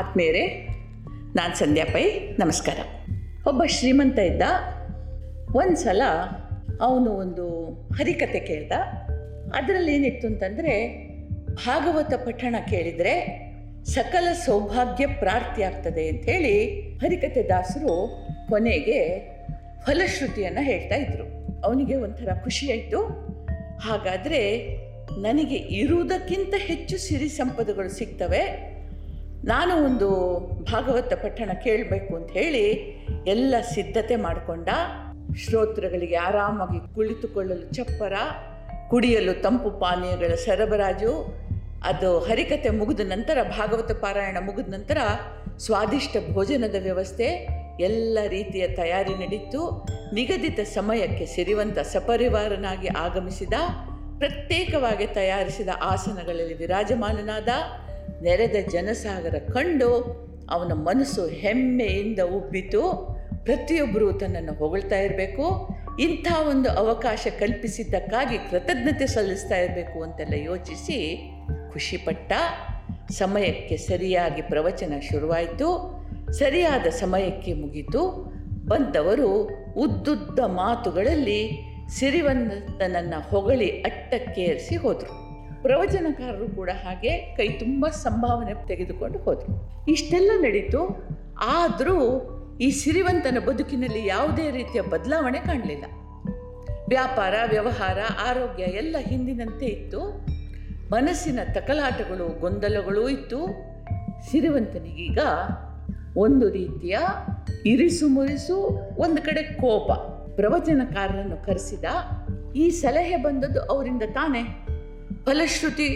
ಆತ್ಮೀಯರೇ, ನಾನು ಸಂಧ್ಯಾ ಪೈ, ನಮಸ್ಕಾರ. ಒಬ್ಬ ಶ್ರೀಮಂತ ಇದ್ದ ಒಂದು ಸಲ ಅವನು ಒಂದು ಹರಿಕತೆ ಕೇಳ್ದ. ಅದರಲ್ಲಿ ಏನಿತ್ತು ಅಂತಂದರೆ, ಭಾಗವತ ಪಠಣ ಕೇಳಿದರೆ ಸಕಲ ಸೌಭಾಗ್ಯ ಪ್ರಾರ್ಥಿ ಆಗ್ತದೆ ಅಂಥೇಳಿ ಹರಿಕತೆ ದಾಸರು ಕೊನೆಗೆ ಫಲಶ್ರುತಿಯನ್ನು ಹೇಳ್ತಾ ಇದ್ರು. ಅವನಿಗೆ ಒಂಥರ ಖುಷಿಯಾಯಿತು ಹಾಗಾದರೆ ನನಗೆ ಇರುವುದಕ್ಕಿಂತ ಹೆಚ್ಚು ಸಿರಿ ಸಂಪದಗಳು ಸಿಗ್ತವೆ. ನಾನು ಒಂದು ಭಾಗವತ ಪಠಣ ಕೇಳಬೇಕು ಅಂತ ಹೇಳಿ ಎಲ್ಲ ಸಿದ್ಧತೆ ಮಾಡಿಕೊಂಡ ಶ್ರೋತೃಗಳಿಗೆ ಆರಾಮಾಗಿ ಕುಳಿತುಕೊಳ್ಳಲು ಚಪ್ಪರ, ಕುಡಿಯಲು ತಂಪು ಪಾನೀಯಗಳ ಸರಬರಾಜು, ಅದು ಹರಿಕತೆ ಮುಗಿದ ನಂತರ, ಭಾಗವತ ಪಾರಾಯಣ ಮುಗಿದ ನಂತರ ಸ್ವಾದಿಷ್ಟ ಭೋಜನದ ವ್ಯವಸ್ಥೆ ಎಲ್ಲ ರೀತಿಯ ತಯಾರಿ ನಡೀತು. ನಿಗದಿತ ಸಮಯಕ್ಕೆ ಸಿರಿವಂತ ಸಪರಿವಾರನಾಗಿ ಆಗಮಿಸಿದ, ಪ್ರತ್ಯೇಕವಾಗಿ ತಯಾರಿಸಿದ ಆಸನಗಳಲ್ಲಿ ವಿರಾಜಮಾನನಾದ ನೆರೆದ ಜನಸಾಗರ ಕಂಡು ಅವನ ಮನಸ್ಸು ಹೆಮ್ಮೆಯಿಂದ ಉಬ್ಬಿತು. ಪ್ರತಿಯೊಬ್ಬರೂ ತನ್ನನ್ನು ಹೊಗಳ್ತಾ ಇರಬೇಕು. ಇಂಥ ಒಂದು ಅವಕಾಶ ಕಲ್ಪಿಸಿದ್ದಕ್ಕಾಗಿ ಕೃತಜ್ಞತೆ ಸಲ್ಲಿಸ್ತಾ ಇರಬೇಕು ಅಂತೆಲ್ಲ ಯೋಚಿಸಿ ಖುಷಿಪಟ್ಟ. ಸಮಯಕ್ಕೆ ಸರಿಯಾಗಿ ಪ್ರವಚನ ಶುರುವಾಯಿತು. ಸರಿಯಾದ ಸಮಯಕ್ಕೆ ಮುಗಿತು. ಬಂದವರು ಉದ್ದುದ್ದ ಮಾತುಗಳಲ್ಲಿ ಸಿರಿವಂತನನ್ನು ಹೊಗಳಿ ಅಟ್ಟಕ್ಕೇರಿಸಿ ಹೋದರು. ಪ್ರವಚನಕಾರರು ಕೂಡ ಹಾಗೆ ಕೈ ತುಂಬ ಸಂಭಾವನೆ ತೆಗೆದುಕೊಂಡು ಹೋದರು. ಇಷ್ಟೆಲ್ಲ ನಡೀತು, ಆದರೂ ಈ ಸಿರಿವಂತನ ಬದುಕಿನಲ್ಲಿ ಯಾವುದೇ ರೀತಿಯ ಬದಲಾವಣೆ ಕಾಣಲಿಲ್ಲ. ವ್ಯಾಪಾರ, ವ್ಯವಹಾರ, ಆರೋಗ್ಯ ಎಲ್ಲ ಹಿಂದಿನಂತೆ ಇತ್ತು. ಮನಸ್ಸಿನ ತಕಲಾಟಗಳು, ಗೊಂದಲಗಳು ಇತ್ತು. ಸಿರಿವಂತನಿಗೀಗ ಒಂದು ರೀತಿಯ ಇರಿಸು ಮುರಿಸು, ಒಂದು ಕಡೆ ಕೋಪ. ಪ್ರವಚನಕಾರರನ್ನು ಕರೆಸಿದ, ಈ ಸಲಹೆ ಬಂದದ್ದು ಅವರಿಂದ ತಾನೇ? ಫಲಶ್ರುತಿ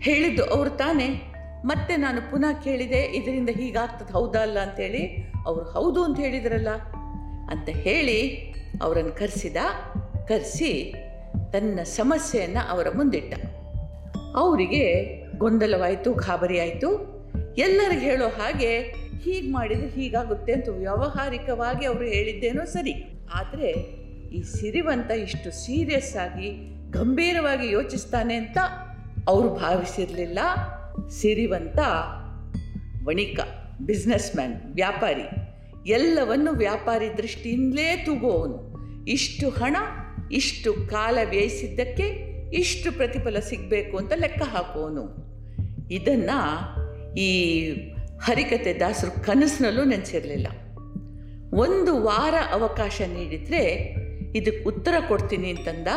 ಹೇಳಿದ್ದು ಅವರು ತಾನೇ. ಮತ್ತೆ ನಾನು ಪುನಃ ಕೇಳಿದೆ, ಇದರಿಂದ ಹೀಗಾಗ್ತದೆ, ಹೌದಾ ಅಲ್ಲ ಅಂತೇಳಿ. ಅವರು ಹೌದು ಅಂತ ಹೇಳಿದ್ರಲ್ಲ. ಅಂತ ಹೇಳಿ ಅವರನ್ನು ಕರೆಸಿದ, ಕರೆಸಿ ತನ್ನ ಸಮಸ್ಯೆಯನ್ನು ಅವರ ಮುಂದಿಟ್ಟ. ಅವರಿಗೆ ಗೊಂದಲವಾಯಿತು, ಗಾಬರಿ ಆಯಿತು. ಎಲ್ಲರಿಗೆ ಹೇಳೋ ಹಾಗೆ ಹೀಗೆ ಮಾಡಿದರೆ ಹೀಗಾಗುತ್ತೆ ಅಂತ ವ್ಯಾವಹಾರಿಕವಾಗಿ ಅವರು ಹೇಳಿದ್ದೇನೋ ಸರಿ. ಆದರೆ ಈ ಸಿರಿವಂತ ಇಷ್ಟು ಸೀರಿಯಸ್ ಆಗಿ ಗಂಭೀರವಾಗಿ ಯೋಚಿಸ್ತಾನೆ ಅಂತ ಅವರು ಭಾವಿಸಿರಲಿಲ್ಲ. ಸಿರಿವಂತ ವಣಿಕ ಬಿಸ್ನೆಸ್ ಮ್ಯಾನ್ ವ್ಯಾಪಾರಿ. ಎಲ್ಲವನ್ನು ವ್ಯಾಪಾರಿ ದೃಷ್ಟಿಯಿಂದಲೇ ತೂಗುವವನು ಇಷ್ಟು ಹಣ, ಇಷ್ಟು ಕಾಲ ವ್ಯಯಿಸಿದ್ದಕ್ಕೆ ಇಷ್ಟು ಪ್ರತಿಫಲ ಸಿಗಬೇಕು ಅಂತ ಲೆಕ್ಕ ಹಾಕುವನು ಇದನ್ನು ಈ ಹರಿಕತೆ ದಾಸರು ಕನಸಿನಲ್ಲೂ ನೆನೆಸಿರಲಿಲ್ಲ. ಒಂದು ವಾರ ಅವಕಾಶ ನೀಡಿದರೆ ಇದಕ್ಕೆ ಉತ್ತರ ಕೊಡ್ತೀನಿ ಅಂತಂದ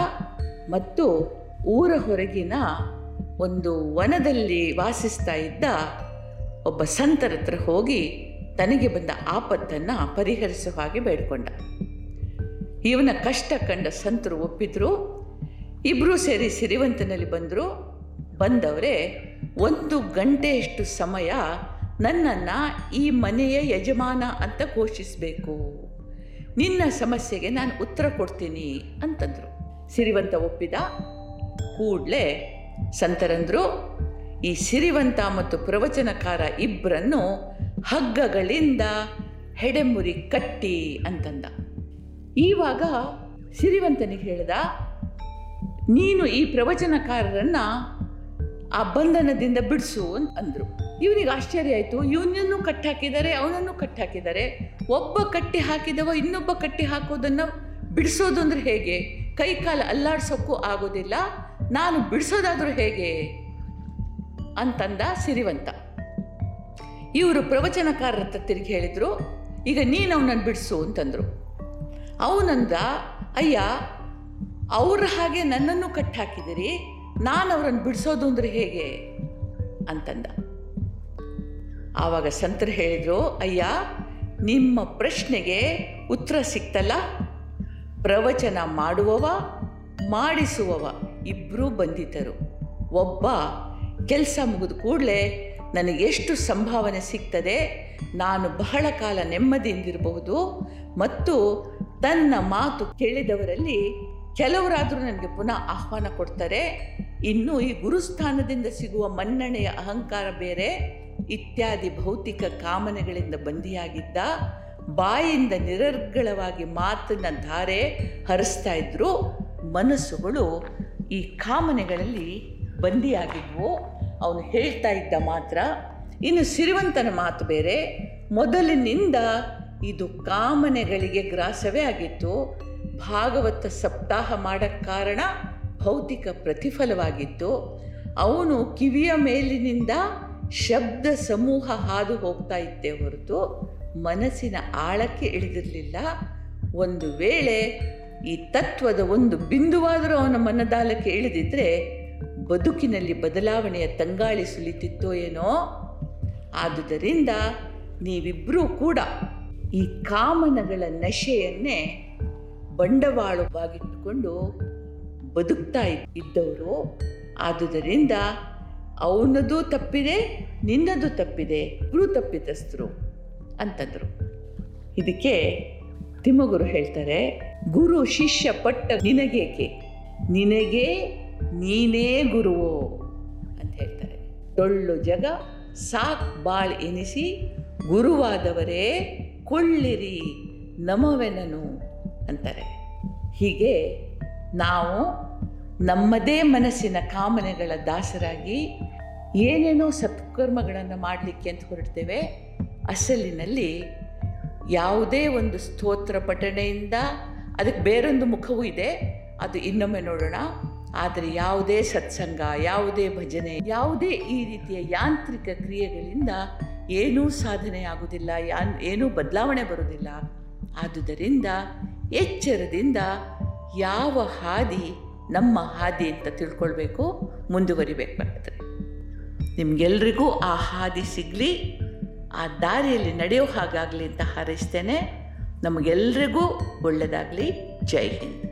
ಮತ್ತು ಊರ ಹೊರಗಿನ ಒಂದು ವನದಲ್ಲಿ ವಾಸಿಸ್ತಾ ಇದ್ದ ಒಬ್ಬ ಸಂತರ ಹತ್ರ ಹೋಗಿ ತನಗೆ ಬಂದ ಆಪತ್ತನ್ನು ಪರಿಹರಿಸುವ ಹಾಗೆ ಬೇಡಿಕೊಂಡ. ಇವನ ಕಷ್ಟ ಕಂಡ ಸಂತರು ಒಪ್ಪಿದ್ರು ಇಬ್ಬರೂ ಸೇರಿ ಸಿರಿವಂತನಲ್ಲಿ ಬಂದರು. ಬಂದವರೇ, ಒಂದು ಗಂಟೆಯಷ್ಟು ಸಮಯ ನನ್ನನ್ನು ಈ ಮನೆಯ ಯಜಮಾನ ಅಂತ ಘೋಷಿಸಬೇಕು. ನಿನ್ನ ಸಮಸ್ಯೆಗೆ ನಾನು ಉತ್ತರ ಕೊಡ್ತೀನಿ ಅಂತಂದರು. ಸಿರಿವಂತ ಒಪ್ಪಿದ ಕೂಡಲೇ ಸಂತರಂದ್ರು, ಈ ಸಿರಿವಂತ ಮತ್ತು ಪ್ರವಚನಕಾರ ಇಬ್ಬರನ್ನು ಹಗ್ಗಗಳಿಂದ ಹೆಡೆಮುರಿ ಕಟ್ಟಿ ಅಂತಂದ. ಈವಾಗ ಸಿರಿವಂತನಿಗೆ ಹೇಳ್ದ, ನೀನು ಈ ಪ್ರವಚನಕಾರರನ್ನು ಆ ಬಂಧನದಿಂದ ಬಿಡಿಸು ಅಂದರು. ಇವನಿಗೆ ಆಶ್ಚರ್ಯ ಆಯಿತು, ಇವನನ್ನು ಕಟ್ಟಿ ಹಾಕಿದ್ದಾರೆ ಅವನನ್ನು ಕಟ್ಟಾಕಿದ್ದಾರೆ ಒಬ್ಬ ಕಟ್ಟಿ ಹಾಕಿದವ ಇನ್ನೊಬ್ಬ ಕಟ್ಟಿ ಹಾಕೋದನ್ನು ಬಿಡಿಸೋದು ಅಂದರೆ ಹೇಗೆ? ಕೈ ಕಾಲು ಅಲ್ಲಾಡ್ಸೋಕ್ಕೂ ಆಗೋದಿಲ್ಲ. ನಾನು ಬಿಡಿಸೋದಾದರೂ ಹೇಗೆ? ಅಂತಂದ ಸಿರಿವಂತ. ಇವರು ಪ್ರವಚನಕಾರರ ಹತ್ರ ತಿರುಗಿ ಹೇಳಿದರು, ಈಗ ನೀನು ಅವನನ್ನು ಬಿಡಿಸು ಅಂತಂದರು. ಅವನಂದ, ಅಯ್ಯ, ಅವ್ರ ಹಾಗೆ ನನ್ನನ್ನು ಕಟ್ಟಾಕಿದಿರಿ ನಾನು ಅವರನ್ನು ಬಿಡಿಸೋದು ಅಂದರೆ ಹೇಗೆ? ಅಂತಂದ. ಆವಾಗ ಸಂತರು ಹೇಳಿದರು, ಅಯ್ಯ, ನಿಮ್ಮ ಪ್ರಶ್ನೆಗೆ ಉತ್ತರ ಸಿಕ್ತಲ್ಲ? ಪ್ರವಚನ ಮಾಡುವವ, ಮಾಡಿಸುವವ ಇಬ್ಬರೂ ಬಂದಿದ್ದರು ಒಬ್ಬ ಕೆಲಸ ಮುಗಿದ ಕೂಡಲೇ ನನಗೆಷ್ಟು ಸಂಭಾವನೆ ಸಿಗ್ತದೆ, ನಾನು ಬಹಳ ಕಾಲ ನೆಮ್ಮದಿಯಿಂದಿರಬಹುದು ಮತ್ತು ತನ್ನ ಮಾತು ಕೇಳಿದವರಲ್ಲಿ ಕೆಲವರಾದರೂ ನನಗೆ ಪುನಃ ಆಹ್ವಾನ ಕೊಡ್ತಾರೆ. ಇನ್ನು ಈ ಗುರುಸ್ಥಾನದಿಂದ ಸಿಗುವ ಮನ್ನಣೆಯ ಅಹಂಕಾರ ಬೇರೆ, ಇತ್ಯಾದಿ ಭೌತಿಕ ಕಾಮನೆಗಳಿಂದ ಬಂದಿಯಾಗಿದ್ದ ಬಾಯಿಂದ ನಿರರ್ಗಳವಾಗಿ ಮಾತಿನ ಧಾರೆ ಹರಿಸ್ತಾ ಇದ್ರು. ಮನಸ್ಸುಗಳು ಈ ಕಾಮನೆಗಳಲ್ಲಿ ಬಂದಿಯಾಗಿದ್ವು. ಅವನು ಹೇಳ್ತಾ ಇದ್ದ ಮಾತ್ರ, ಇನ್ನು ಸಿರಿವಂತನ ಮಾತು ಬೇರೆ. ಮೊದಲಿನಿಂದ ಇದು ಕಾಮನೆಗಳಿಗೆ ಗ್ರಾಸವೇ ಆಗಿತ್ತು. ಭಾಗವತ ಸಪ್ತಾಹ ಮಾಡಕ್ಕೆ ಕಾರಣ ಭೌತಿಕ ಪ್ರತಿಫಲವಾಗಿತ್ತು. ಅವನು ಕಿವಿಯ ಮೇಲಿನಿಂದ ಶಬ್ದ ಸಮೂಹ ಹಾದು ಹೋಗ್ತಾ ಇತ್ತೇ ಹೊರತು ಮನಸ್ಸಿನ ಆಳಕ್ಕೆ ಇಳಿದಿರಲಿಲ್ಲ. ಒಂದು ವೇಳೆ ಈ ತತ್ವದ ಒಂದು ಬಿಂದುವಾದರೂ ಅವನ ಮನದಾಳಕ್ಕೆ ಇಳಿದಿದ್ರೆ ಬದುಕಿನಲ್ಲಿ ಬದಲಾವಣೆಯ ತಂಗಾಳಿ ಸುಲಿತಿತ್ತೋ ಏನೋ? ಆದುದರಿಂದ ನೀವಿಬ್ಬರೂ ಕೂಡ ಈ ಕಾಮನಗಳ ನಶೆಯನ್ನೇ ಬಂಡವಾಳವಾಗಿಟ್ಟುಕೊಂಡು ಬದುಕ್ತಾ ಇದ್ದವರು. ಆದುದರಿಂದ ಅವನದು ತಪ್ಪಿದೆ, ನಿನ್ನದು ತಪ್ಪಿದೆ ಇಬ್ಬರೂ ತಪ್ಪಿತಸ್ಥರು. ಅಂತಂದರು. ಇದಕ್ಕೆ ತಿಮ್ಮಗುರು ಹೇಳ್ತಾರೆ, ಗುರು ಶಿಷ್ಯ ಪಟ್ಟ ನಿನಗೇಕೆ? ನಿನಗೆ ನೀನೇ ಗುರುವೋ, ಅಂತ ಹೇಳ್ತಾರೆ. ಟೊಳ್ಳು ಜಗ, ಸಾಕ್ ಬಾಳ್ ಎನಿಸಿ, ಗುರುವಾದವರೇ, ಕೊಳ್ಳಿರಿ, ನಮವೆನನು, ಅಂತಾರೆ. ಹೀಗೆ ನಾವು ನಮ್ಮದೇ ಮನಸ್ಸಿನ ಕಾಮನೆಗಳ ದಾಸರಾಗಿ ಏನೇನೋ ಸತ್ಕರ್ಮಗಳನ್ನು ಮಾಡಲಿಕ್ಕೆ ಅಂತ ಹೊರಡ್ತೇವೆ. ಅಸಲಿನಲ್ಲಿ ಯಾವುದೇ ಒಂದು ಸ್ತೋತ್ರ ಪಠಣೆಯಿಂದ ಅದಕ್ಕೆ ಬೇರೊಂದು ಮುಖವೂ ಇದೆ. ಅದು ಇನ್ನೊಮ್ಮೆ ನೋಡೋಣ. ಆದರೆ ಯಾವುದೇ ಸತ್ಸಂಗ, ಯಾವುದೇ ಭಜನೆ, ಯಾವುದೇ ಈ ರೀತಿಯ ಯಾಂತ್ರಿಕ ಕ್ರಿಯೆಗಳಿಂದ ಏನೂ ಸಾಧನೆ ಆಗುವುದಿಲ್ಲ ಯಾನ್, ಏನೂ ಬದಲಾವಣೆ ಬರುವುದಿಲ್ಲ. ಆದುದರಿಂದ ಎಚ್ಚರದಿಂದ ಯಾವ ಹಾದಿ ನಮ್ಮ ಹಾದಿ ಅಂತ ತಿಳ್ಕೊಳ್ಬೇಕು ಮುಂದುವರಿಬೇಕಾಗ್ತದೆ ನಿಮಗೆಲ್ರಿಗೂ ಆ ಹಾದಿ ಸಿಗಲಿ. ಆ ದಾರಿಯಲ್ಲಿ ನಡೆಯೋ ಹಾಗಾಗಲಿ ಅಂತ ಹಾರೈಸ್ತೇನೆ. ನಮಗೆಲ್ರಿಗೂ ಒಳ್ಳೆಯದಾಗಲಿ ಜೈ ಹಿಂದ್.